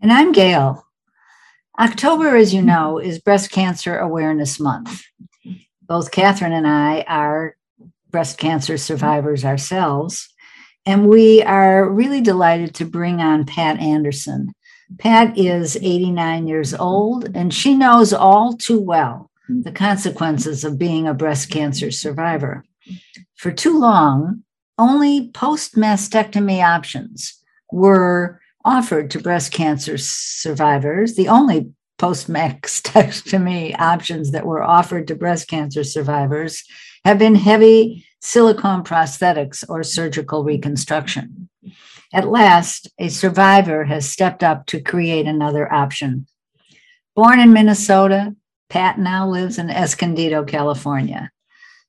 And I'm Gail. October, as you know, is Breast Cancer Awareness Month. Both Catherine and I are breast cancer survivors ourselves, and we are really delighted to bring on Pat Anderson. Pat is 89 years old, and she knows all too well the consequences of being a breast cancer survivor. For too long, only post mastectomy options were offered to breast cancer survivors, the only post mastectomy options that were offered to breast cancer survivors have been heavy silicone prosthetics or surgical reconstruction. At last, a survivor has stepped up to create another option. Born in Minnesota, Pat now lives in Escondido, California.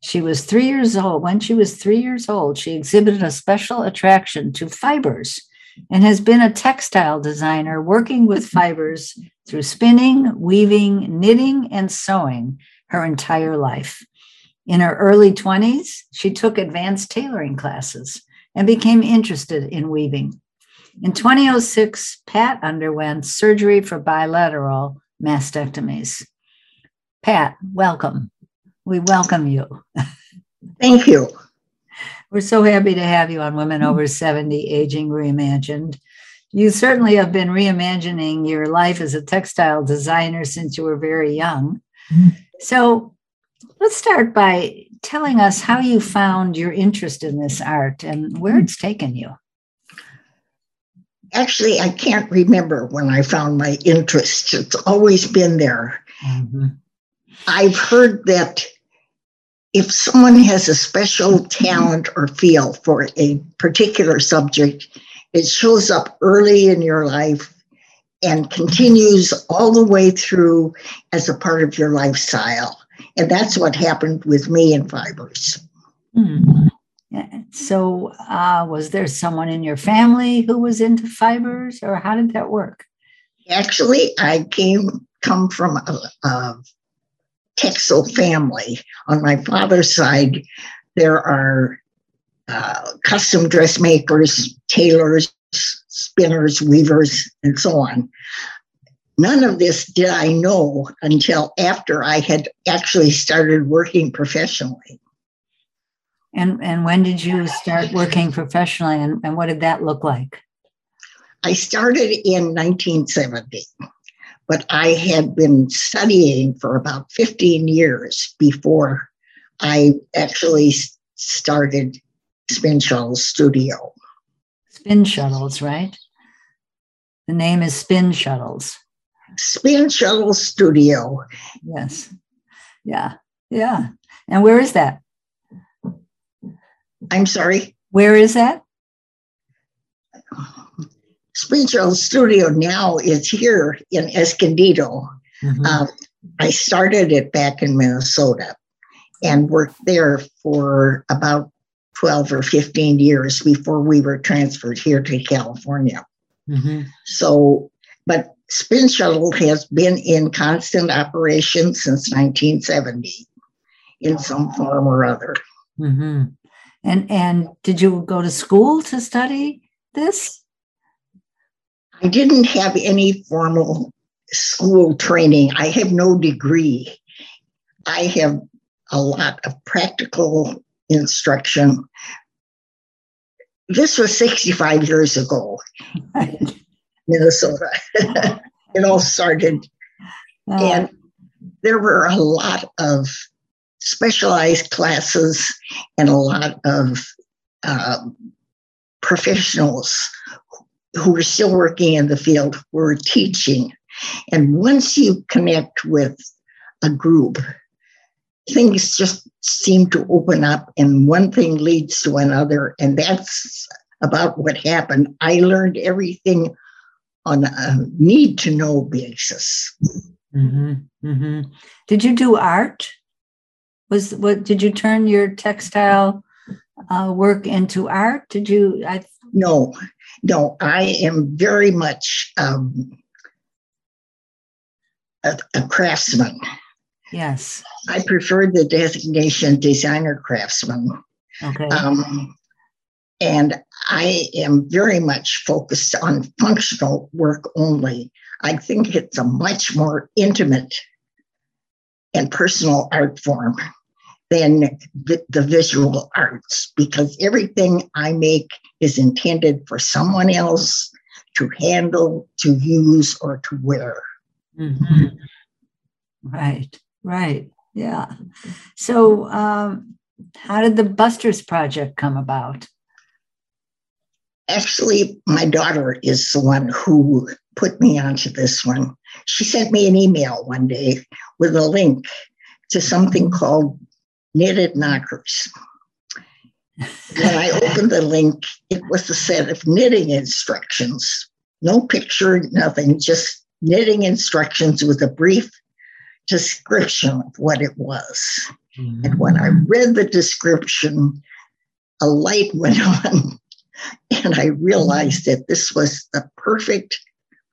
She was three years old. When she was three years old, she exhibited a special attraction to fibers and has been a textile designer working with fibers through spinning, weaving, knitting, and sewing her entire life. In her early 20s, she took advanced tailoring classes and became interested in weaving. In 2006, Pat underwent surgery for bilateral mastectomies. Pat, welcome. We welcome you. Thank you. We're so happy to have you on Women Over 70 Aging Reimagined. You certainly have been reimagining your life as a textile designer since you were very young. So let's start by telling us how you found your interest in this art and where it's taken you. Actually, I can't remember when I found my interest. It's always been there. Mm-hmm. I've heard that if someone has a special talent or feel for a particular subject, it shows up early in your life and continues all the way through as a part of your lifestyle. And that's what happened with me in fibers. Hmm. So, uh, was there someone in your family who was into fibers, or how did that work? Actually, I came come from a, a textile family. On my father's side, there are uh, custom dressmakers, tailors, spinners, weavers, and so on. None of this did I know until after I had actually started working professionally. And, and when did you start working professionally and, and what did that look like? I started in 1970 but I had been studying for about 15 years before I actually started Spin Shuttle Studio. Spin Shuttles, right? The name is Spin Shuttles. Spin Shuttle Studio. Yes. Yeah. Yeah. And where is that? I'm sorry? Where is that? Oh. Spin Shuttle Studio now is here in Escondido. Mm-hmm. Um, I started it back in Minnesota and worked there for about 12 or 15 years before we were transferred here to California. Mm-hmm. So, but Spin Shuttle has been in constant operation since 1970 in some form or other. Mm-hmm. And and did you go to school to study this? I didn't have any formal school training. I have no degree. I have a lot of practical instruction. This was 65 years ago, Minnesota. it all started. Oh. And there were a lot of specialized classes and a lot of uh, professionals who are still working in the field were teaching. And once you connect with a group, things just seem to open up and one thing leads to another. And that's about what happened. I learned everything on a need to know basis. Mm-hmm, mm-hmm. Did you do art? Was what? Did you turn your textile uh, work into art? Did you? I no, no, I am very much um, a, a, craftsman. Yes. I prefer the designation designer craftsman. Okay. Um, and I am very much focused on functional work only. I think it's a much more intimate and personal art form than the, the, visual arts because everything I make is intended for someone else to handle, to use, or to wear. Mm-hmm. Right, right. Yeah. So, um, how did the Busters Project come about? Actually, my daughter is the one who put me onto this one. She sent me an email one day with a link to something called Knitted Knockers. when I opened the link, it was a set of knitting instructions. No picture, nothing, just knitting instructions with a brief description of what it was. Mm-hmm. And when I read the description, a light went on, and I realized that this was the perfect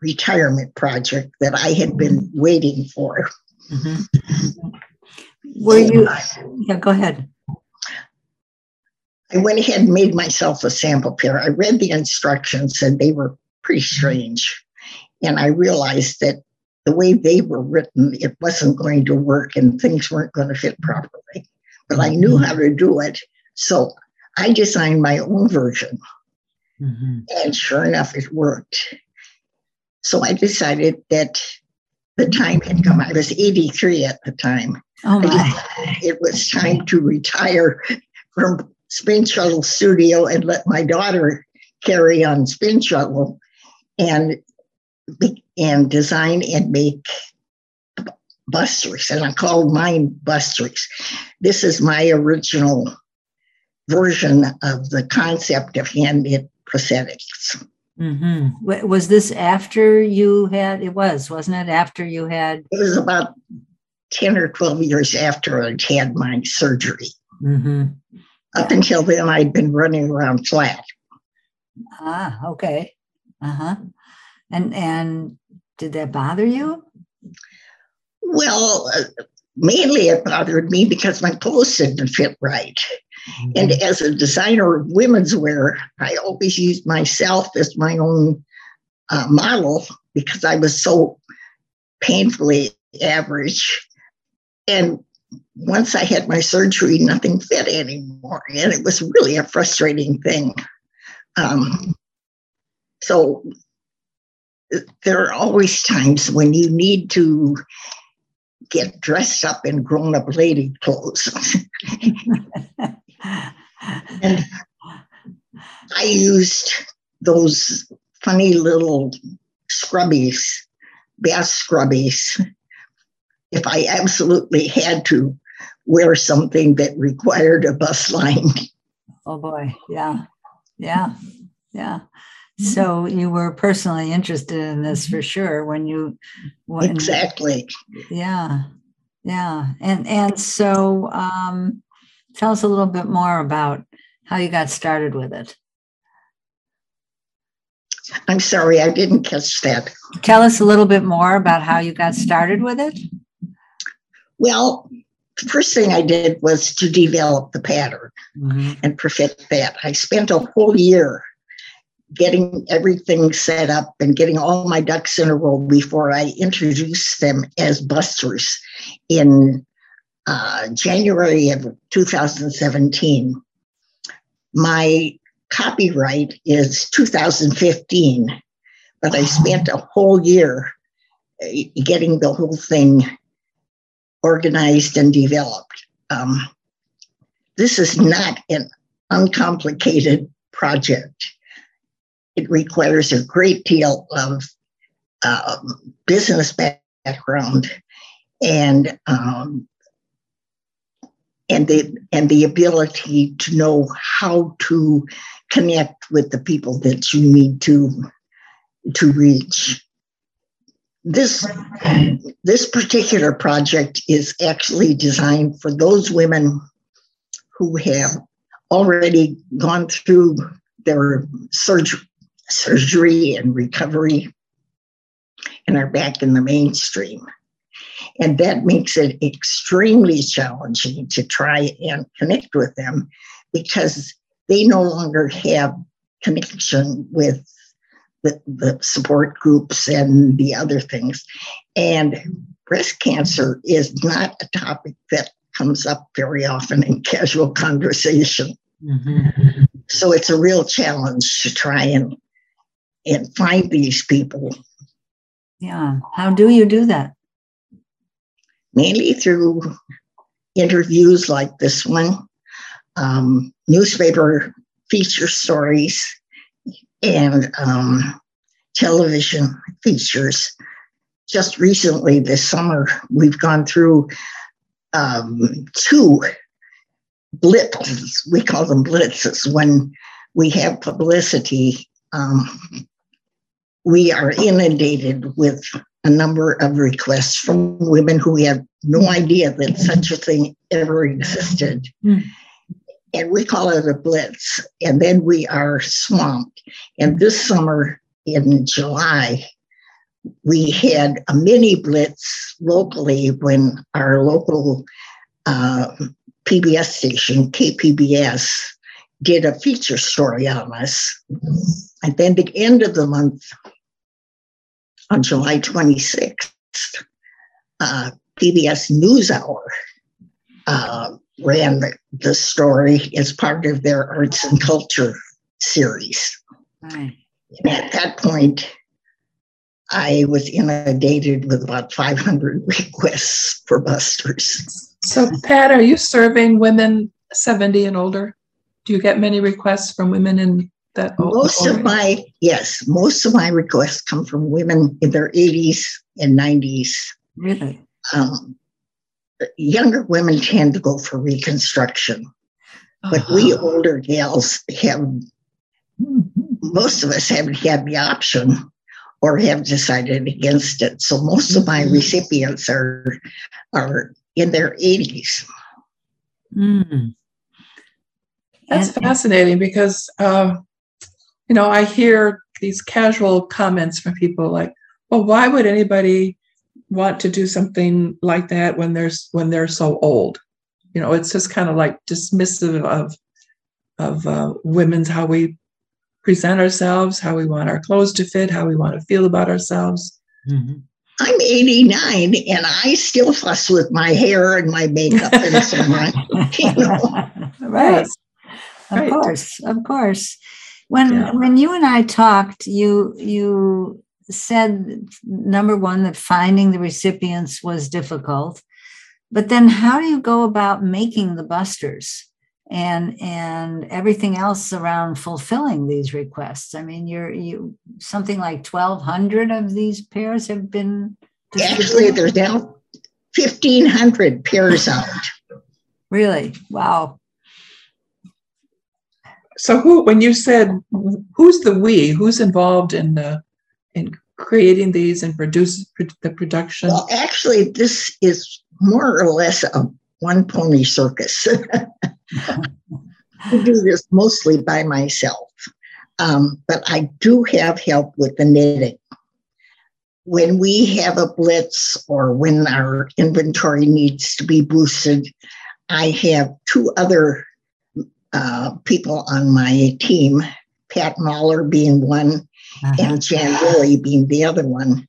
retirement project that I had been waiting for. Mm-hmm. Were you? Yeah, go ahead. I went ahead and made myself a sample pair. I read the instructions and they were pretty strange. And I realized that the way they were written, it wasn't going to work and things weren't going to fit properly. But I knew how to do it. So I designed my own version. Mm-hmm. And sure enough, it worked. So I decided that the time had come. I was 83 at the time. Oh my. It was time to retire from Spin Shuttle Studio and let my daughter carry on Spin Shuttle and and design and make busters. And I called mine busters. This is my original version of the concept of hand knit prosthetics. Mm-hmm. Was this after you had? It was, wasn't it? After you had? It was about 10 or 12 years after I'd had my surgery. Mm-hmm. Up until then, I'd been running around flat. Ah, okay. Uh huh. And and did that bother you? Well, uh, mainly it bothered me because my clothes didn't fit right. Mm-hmm. And as a designer of women's wear, I always used myself as my own uh, model because I was so painfully average and once I had my surgery, nothing fit anymore. And it was really a frustrating thing. Um, so there are always times when you need to get dressed up in grown up lady clothes. and I used those funny little scrubbies, bath scrubbies if I absolutely had to wear something that required a bust line. Oh boy, yeah, yeah, yeah. So you were personally interested in this for sure when you when, exactly. Yeah, yeah, and and so um, tell us a little bit more about how you got started with it. I'm sorry, I didn't catch that. Tell us a little bit more about how you got started with it. Well, the first thing I did was to develop the pattern mm-hmm. and perfect that. I spent a whole year getting everything set up and getting all my ducks in a row before I introduced them as busters in uh, January of 2017. My copyright is 2015, but I spent a whole year uh, getting the whole thing organized and developed. Um, this is not an uncomplicated project. It requires a great deal of uh, business background and um, and the and the ability to know how to connect with the people that you need to to reach this this particular project is actually designed for those women who have already gone through their surgery surgery and recovery and are back in the mainstream. And that makes it extremely challenging to try and connect with them because they no longer have connection with the, the support groups and the other things. And breast cancer is not a topic that comes up very often in casual conversation. Mm-hmm. So it's a real challenge to try and and find these people. Yeah. How do you do that? Mainly through interviews like this one, um, newspaper feature stories, and um, television features. Just recently, this summer, we've gone through um, two blitzes. We call them blitzes when we have publicity. Um, we are inundated with a number of requests from women who have no idea that such a thing ever existed. Mm. And we call it a blitz. And then we are swamped. And this summer in July, we had a mini blitz locally when our local uh, PBS station, KPBS, did a feature story on us. And then the end of the month, on July 26th, uh, PBS NewsHour uh, ran the, the, story as part of their arts and culture series. Right. And at that point, I was inundated with about 500 requests for busters. So, Pat, are you serving women 70 and older? Do you get many requests from women in that? Most of my, yes, most of my requests come from women in their 80s and 90s. Really? Um, younger women tend to go for reconstruction, but uh-huh. we older gals have, most of us haven't had the option or have decided against it. So most of my mm-hmm. recipients are are in their 80s. Mm. That's fascinating because, uh, you know, I hear these casual comments from people like, well, why would anybody want to do something like that when there's when they're so old? You know, it's just kind of like dismissive of of uh, women's how we present ourselves, how we want our clothes to fit, how we want to feel about ourselves. Mm-hmm. I'm 89 and I still fuss with my hair and my makeup and so on. You know? Right. Of right. course, of course. When yeah. when you and I talked, you you said number one that finding the recipients was difficult, but then how do you go about making the busters? and and everything else around fulfilling these requests. I mean, you're you something like twelve hundred of these pairs have been. Actually, there's now fifteen hundred pairs out. Really? Wow. So, who, when you said who's the we, who's involved in the in creating these and produce the production? Well, actually, this is more or less a one pony circus. I do this mostly by myself, um, but I do have help with the knitting. When we have a blitz or when our inventory needs to be boosted, I have two other uh, people on my team, Pat Mahler being one, uh-huh. and Jan Lilly being the other one,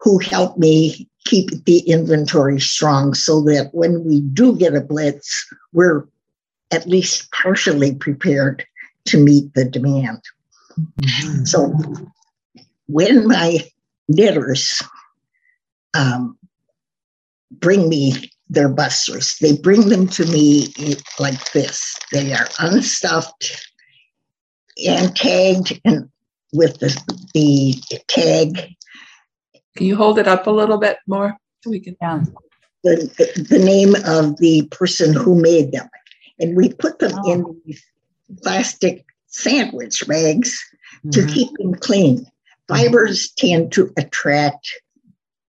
who helped me keep the inventory strong so that when we do get a blitz, we're at least partially prepared to meet the demand. Mm-hmm. So when my knitters um, bring me their busters, they bring them to me like this. They are unstuffed and tagged and with the, the tag can you hold it up a little bit more so we can? Yeah. The, the, the name of the person who made them. And we put them oh. in these plastic sandwich bags mm-hmm. to keep them clean. Fibers tend to attract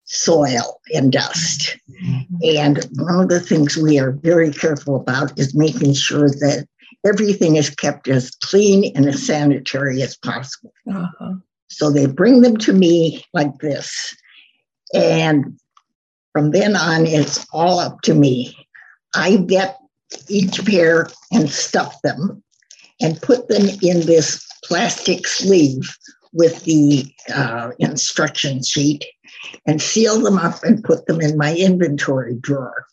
soil and dust. Mm-hmm. And one of the things we are very careful about is making sure that everything is kept as clean and as sanitary as possible. Uh-huh. So they bring them to me like this. And from then on, it's all up to me. I get each pair and stuff them. and put them in this plastic sleeve with the uh, instruction sheet and seal them up and put them in my inventory drawer.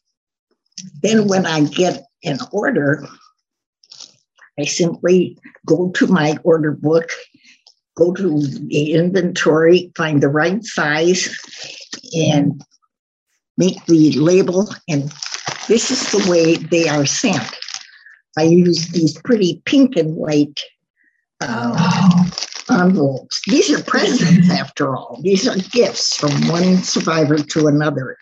Then, when I get an order, I simply go to my order book, go to the inventory, find the right size, and make the label. And this is the way they are sent. I use these pretty pink and white uh, envelopes. These are presents, after all. These are gifts from one survivor to another.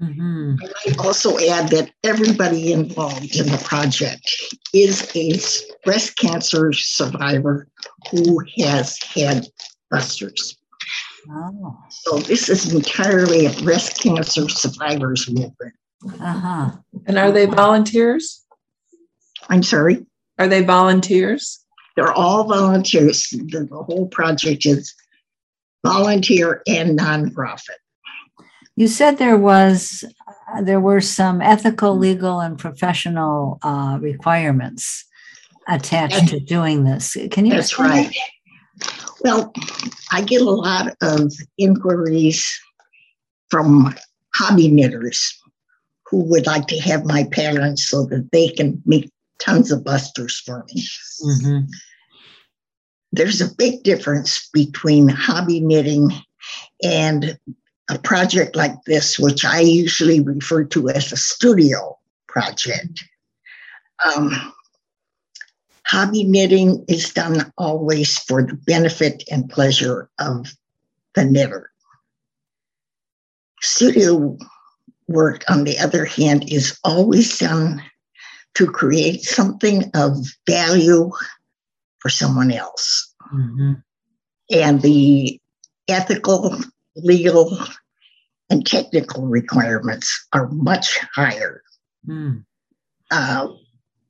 Mm-hmm. I also add that everybody involved in the project is a breast cancer survivor who has had busters. Oh. So this is entirely a breast cancer survivors movement. Uh-huh. And are they volunteers? I'm sorry? Are they volunteers? They're all volunteers. The, the whole project is volunteer and nonprofit. You said there was uh, there were some ethical, legal, and professional uh, requirements attached to doing this. Can you? That's right. Well, I get a lot of inquiries from hobby knitters who would like to have my patterns so that they can make tons of busters for me. Mm-hmm. There's a big difference between hobby knitting and a project like this, which I usually refer to as a studio project. Um, hobby knitting is done always for the benefit and pleasure of the knitter. Studio work, on the other hand, is always done to create something of value for someone else. Mm-hmm. And the ethical, legal, and technical requirements are much higher. Mm. Uh,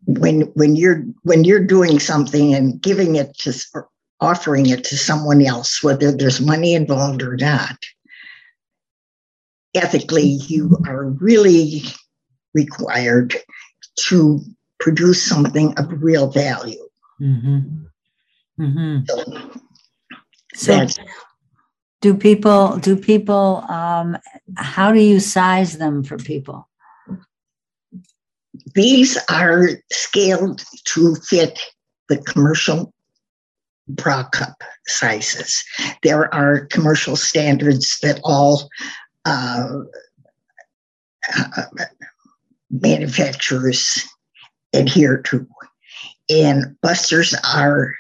when when you're when you're doing something and giving it to or offering it to someone else, whether there's money involved or not, ethically you are really required to produce something of real value. Mm-hmm. Mm-hmm. So, so do people do people um, how do you size them for people? These are scaled to fit the commercial bra cup sizes. There are commercial standards that all uh, uh, manufacturers adhere to. And busters are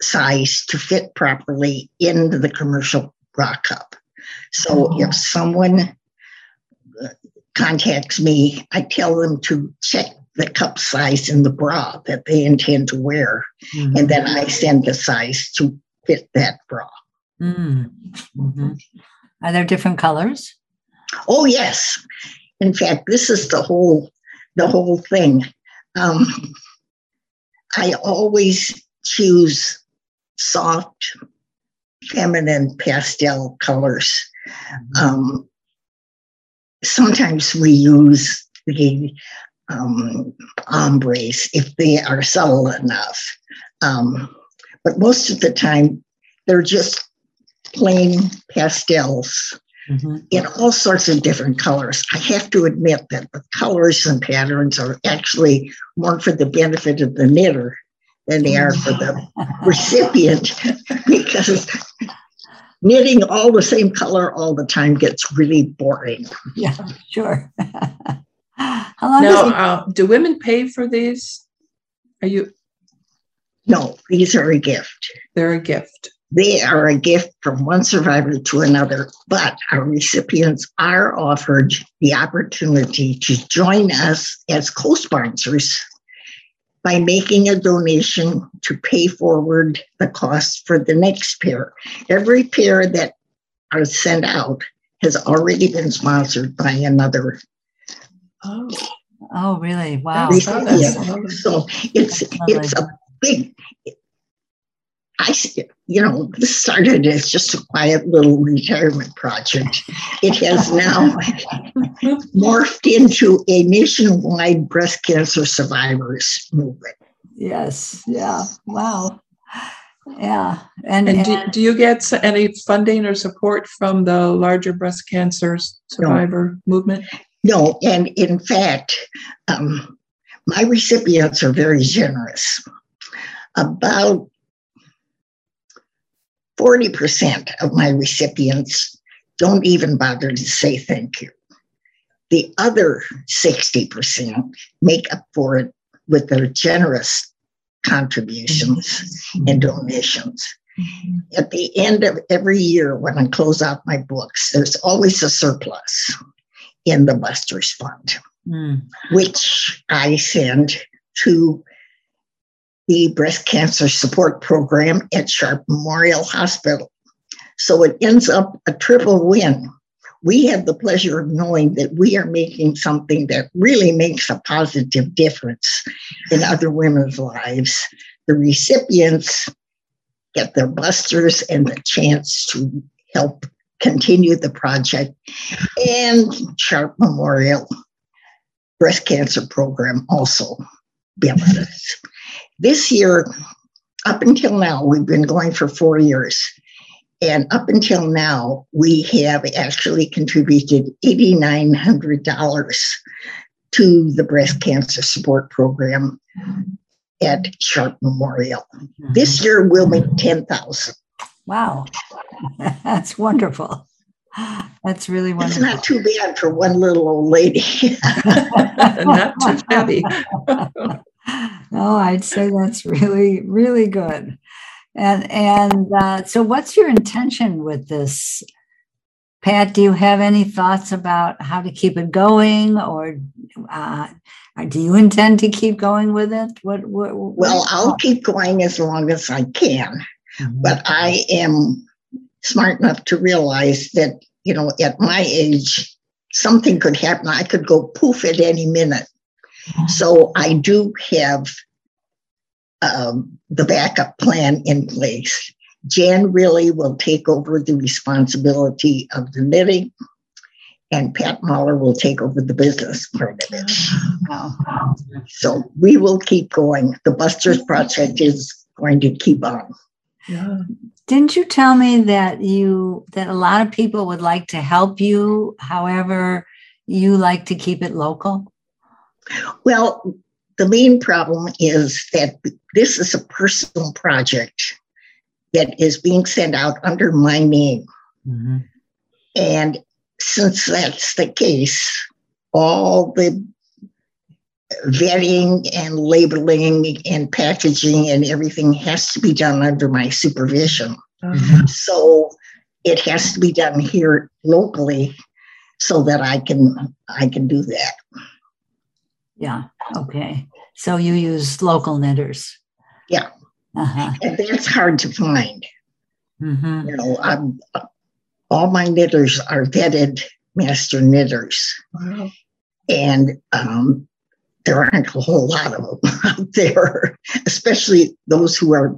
sized to fit properly into the commercial bra cup. So oh. if someone uh, contacts me, I tell them to check the cup size in the bra that they intend to wear. Mm-hmm. And then I send the size to fit that bra. Mm-hmm. mm-hmm. Are there different colors? Oh, yes. In fact, this is the whole the whole thing. Um, I always choose soft, feminine pastel colors. Mm-hmm. Um, sometimes we use the um, ombres if they are subtle enough. Um, but most of the time, they're just plain pastels mm-hmm. in all sorts of different colors. I have to admit that the colors and patterns are actually more for the benefit of the knitter than they are for the recipient because knitting all the same color all the time gets really boring. Yeah, sure. How long now, it- uh, do women pay for these? Are you? No, these are a gift. They're a gift. They are a gift from one survivor to another, but our recipients are offered the opportunity to join us as co sponsors by making a donation to pay forward the cost for the next pair. Every pair that are sent out has already been sponsored by another. Oh, oh really? Wow. Yeah. So it's it's a big I, you know, this started as just a quiet little retirement project. It has now morphed into a nationwide breast cancer survivors movement. Yes. Yeah. Wow. Yeah. And, and, do, and do, you get any funding or support from the larger breast cancer survivor no. movement? No. And in fact, um, my recipients are very generous. About 40% of my recipients don't even bother to say thank you. The other 60% make up for it with their generous contributions mm-hmm. and donations. Mm-hmm. At the end of every year, when I close out my books, there's always a surplus in the Busters Fund, mm. which I send to the breast cancer support program at Sharp Memorial Hospital. So it ends up a triple win we have the pleasure of knowing that we are making something that really makes a positive difference in other women's lives. The recipients get their busters and the chance to help continue the project, and Sharp Memorial Breast Cancer Program also benefits. This year, up until now, we've been going for four years. And up until now, we have actually contributed $8,900 to the breast cancer support program at Sharp Memorial. Mm-hmm. This year we'll make 10,000. Wow. That's wonderful. That's really wonderful. It's not too bad for one little old lady. not too shabby. no, I'd say that's really, really good. And and uh, so, what's your intention with this, Pat? Do you have any thoughts about how to keep it going, or uh, do you intend to keep going with it? What? what, what well, I'll keep going as long as I can, mm-hmm. but I am smart enough to realize that you know at my age something could happen. I could go poof at any minute. So I do have um, the backup plan in place. Jan Lilly will take over the responsibility of the knitting, and Pat Mahler will take over the business part of it. So we will keep going. The Busters project is going to keep on. Yeah. Didn't you tell me that you that a lot of people would like to help you, however, you like to keep it local? Well, the main problem is that this is a personal project that is being sent out under my name. Mm-hmm. And since that's the case, all the vetting and labeling and packaging and everything has to be done under my supervision. Mm-hmm. So it has to be done here locally so that I can I can do that. Yeah. Okay. So you use local knitters. Yeah. Uh-huh. And that's hard to find. Mm-hmm. You know, I'm, all my knitters are vetted master knitters. Wow. And um, there aren't a whole lot of them out there, especially those who are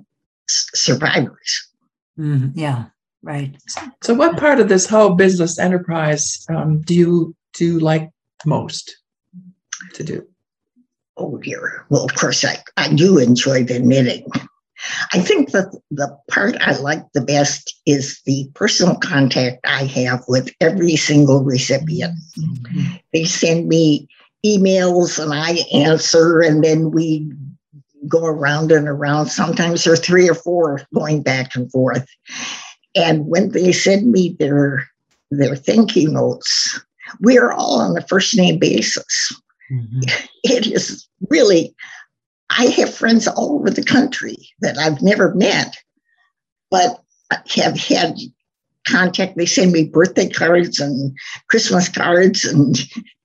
survivors. Mm-hmm. Yeah, right. So, what part of this whole business enterprise um, do you do like most to do? Oh dear. Well, of course, I, I do enjoy the knitting. I think that the part I like the best is the personal contact I have with every single recipient. Mm-hmm. They send me emails and I answer, and then we go around and around. Sometimes there are three or four going back and forth. And when they send me their their thank you notes, we are all on a first name basis. Mm-hmm. It is really, I have friends all over the country that I've never met, but have had contact. They send me birthday cards and Christmas cards, and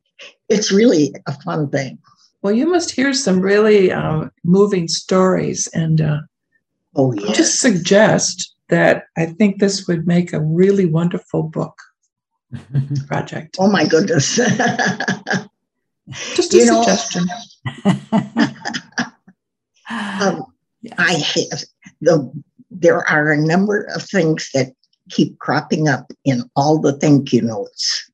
it's really a fun thing. Well, you must hear some really uh, moving stories, and uh, oh, yeah. just suggest that I think this would make a really wonderful book project. Oh my goodness! Just a you suggestion. um, I have the. There are a number of things that keep cropping up in all the thank you notes.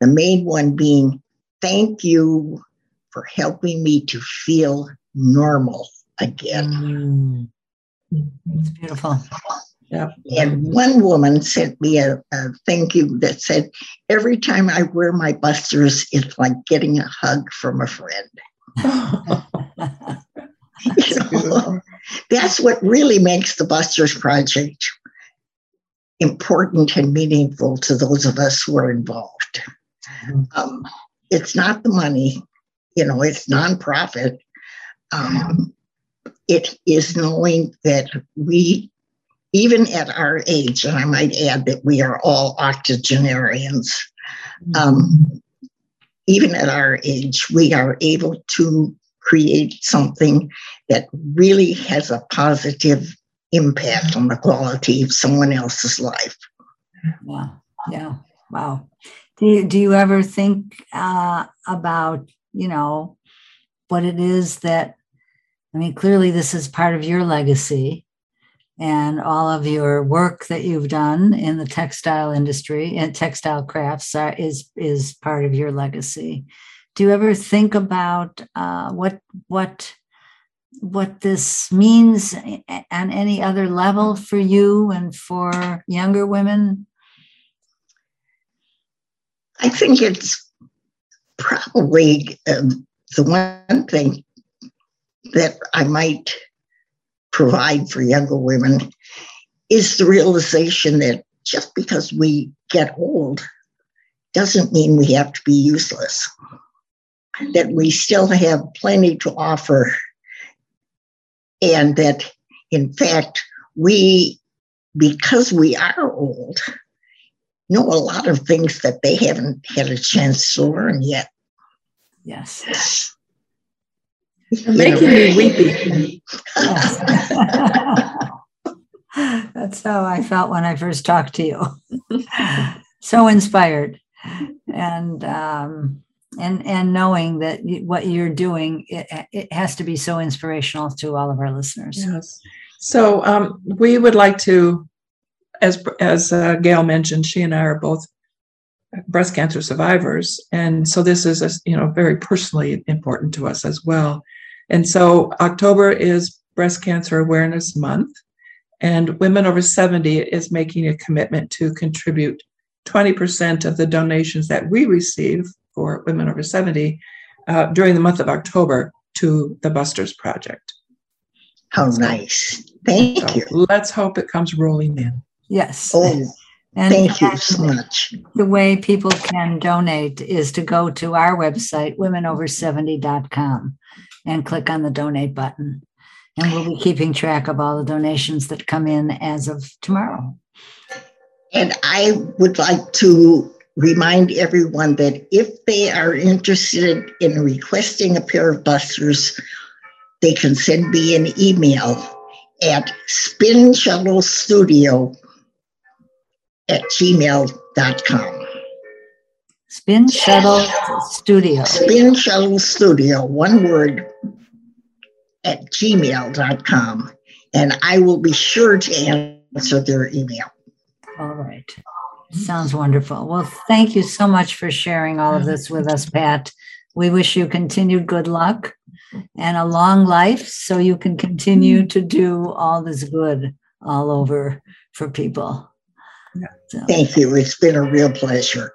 The main one being thank you for helping me to feel normal again. Mm. It's beautiful. And one woman sent me a, a, thank you that said, Every time I wear my busters, it's like getting a hug from a friend. you know, that's what really makes the Busters Project important and meaningful to those of us who are involved. Mm-hmm. Um, it's not the money, you know, it's nonprofit. Um, it is knowing that we, even at our age, and I might add that we are all octogenarians, mm-hmm. um, even at our age, we are able to create something that really has a positive impact on the quality of someone else's life. Wow. Yeah. Wow. Do you, do you ever think uh, about, you know, what it is that, I mean, clearly this is part of your legacy and all of your work that you've done in the textile industry and textile crafts are, is, is part of your legacy. Do you ever think about uh, what, what, what this means on any other level for you and for younger women? I think it's probably um, the one thing that I might provide for younger women is the realization that just because we get old doesn't mean we have to be useless, that we still have plenty to offer. And that in fact we because we are old know a lot of things that they haven't had a chance to learn yet. Yes You're making me weepy. That's how i felt when i first talked to you. So inspired. And um, and and knowing that what you're doing it, it has to be so inspirational to all of our listeners. Yes. So um, we would like to as as uh, gail mentioned she and i are both breast cancer survivors. And so this is a, you know very personally important to us as well and so october is breast cancer awareness month and women over 70 is making a commitment to contribute 20% of the donations that we receive for women over 70 uh, during the month of October to the Busters Project. How nice. Thank so you. Let's hope it comes rolling in. Yes. Oh, and thank you so much. The way people can donate is to go to our website, womenover70.com, and click on the donate button. And we'll be keeping track of all the donations that come in as of tomorrow. And I would like to remind everyone that if they are interested in requesting a pair of busters, they can send me an email at spinshuttle at gmail.com. Spin Shuttle Studio. Spin Shuttle Studio, one word, at gmail.com. And I will be sure to answer their email. All right. Sounds wonderful. Well, thank you so much for sharing all of this with us, Pat. We wish you continued good luck and a long life so you can continue to do all this good all over for people. So. Thank you. It's been a real pleasure.